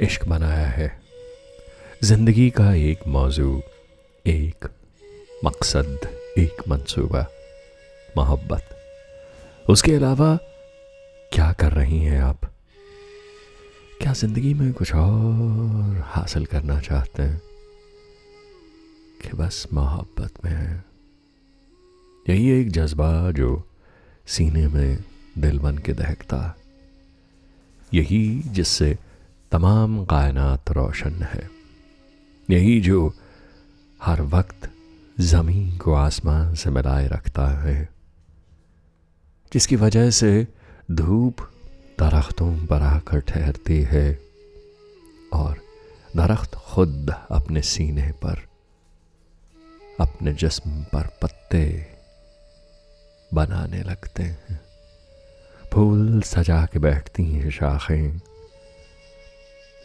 इश्क बनाया है। ज़िंदगी का एक मौजू, एक मकसद, एक मंसूबा, मोहब्बत। उसके अलावा क्या कर रही हैं आप? क्या ज़िंदगी में कुछ और हासिल करना चाहते हैं? कि बस मोहब्बत में है। यही एक जज्बा जो सीने में दिल बन के दहकता। यही जिससे तमाम कायनात रोशन है। यही जो हर वक्त ज़मीन को आसमान से मिलाए रखता है, जिसकी वजह से धूप दरख्तों पर आकर ठहरती है और दरख्त खुद अपने सीने पर, अपने जिस्म पर पत्ते बनाने लगते हैं। फूल सजा के बैठती हैं शाखें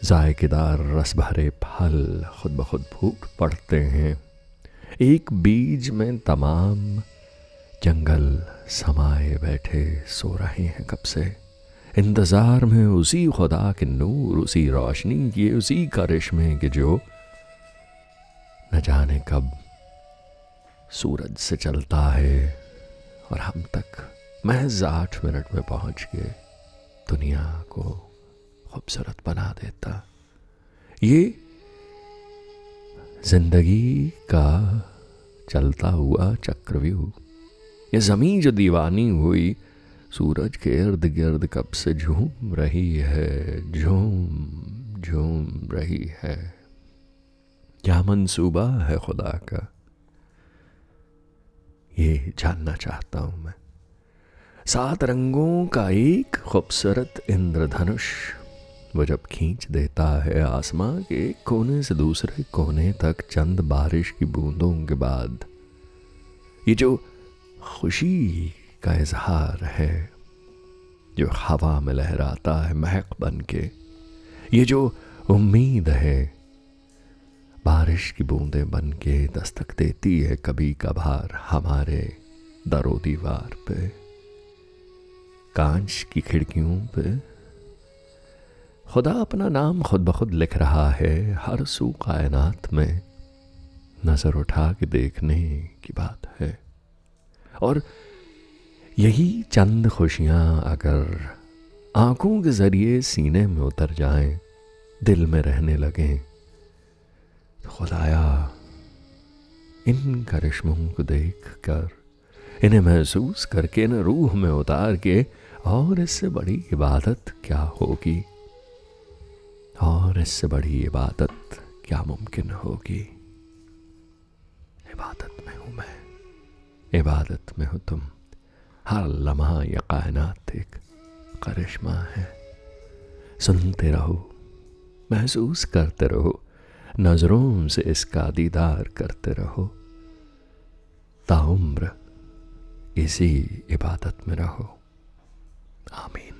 जायकेदार रस भरे फल खुद ब खुद फूट पड़ते हैं। एक बीज में तमाम जंगल समाए बैठे सो रहे हैं कब से। इंतज़ार में उसी खुदा के नूर, उसी रोशनी की उसी करिश्मे के जो न जाने कब सूरज से चलता है और हम तक महज आठ मिनट में पहुँच गए दुनिया को। खूबसूरत बना देता। ये ज़िंदगी का चलता हुआ चक्रव्यूह। ये ज़मीन जो दीवानी हुई, सूरज के इर्द गिर्द कब से झूम रही है, झूम झूम रही है। क्या मंसूबा है खुदा का? ये जानना चाहता हूँ मैं। सात रंगों का एक खूबसूरत इंद्रधनुष वो जब खींच देता है आसमां के एक कोने से दूसरे कोने तक चंद बारिश की बूंदों के बाद। ये जो खुशी का इजहार है, जो हवा में लहराता है महक बन के ये जो उम्मीद है, बारिश की बूंदें बन के दस्तक देती है कभी कभार हमारे दरो दीवार पे। कांच की खिड़कियों पे खुदा अपना नाम खुद ब खुद लिख रहा है हर सू कायनात में नज़र उठा के देखने की बात है। और यही चंद खुशियाँ अगर आँखों के ज़रिए सीने में उतर जाएँ, दिल में रहने लगें खुदाया इन करिश्मों को देख कर इन्हें महसूस करके इन्हें रूह में उतार के और इससे बड़ी इबादत क्या होगी? और इससे बड़ी इबादत क्या मुमकिन होगी? इबादत में हूँ मैं। इबादत में हूँ तुम। हर लम्हा या कायनात एक करिश्मा है। सुनते रहो, महसूस करते रहो, नज़रों से इसका दीदार करते रहो। ताउम्र इसी इबादत में रहो। आमीन।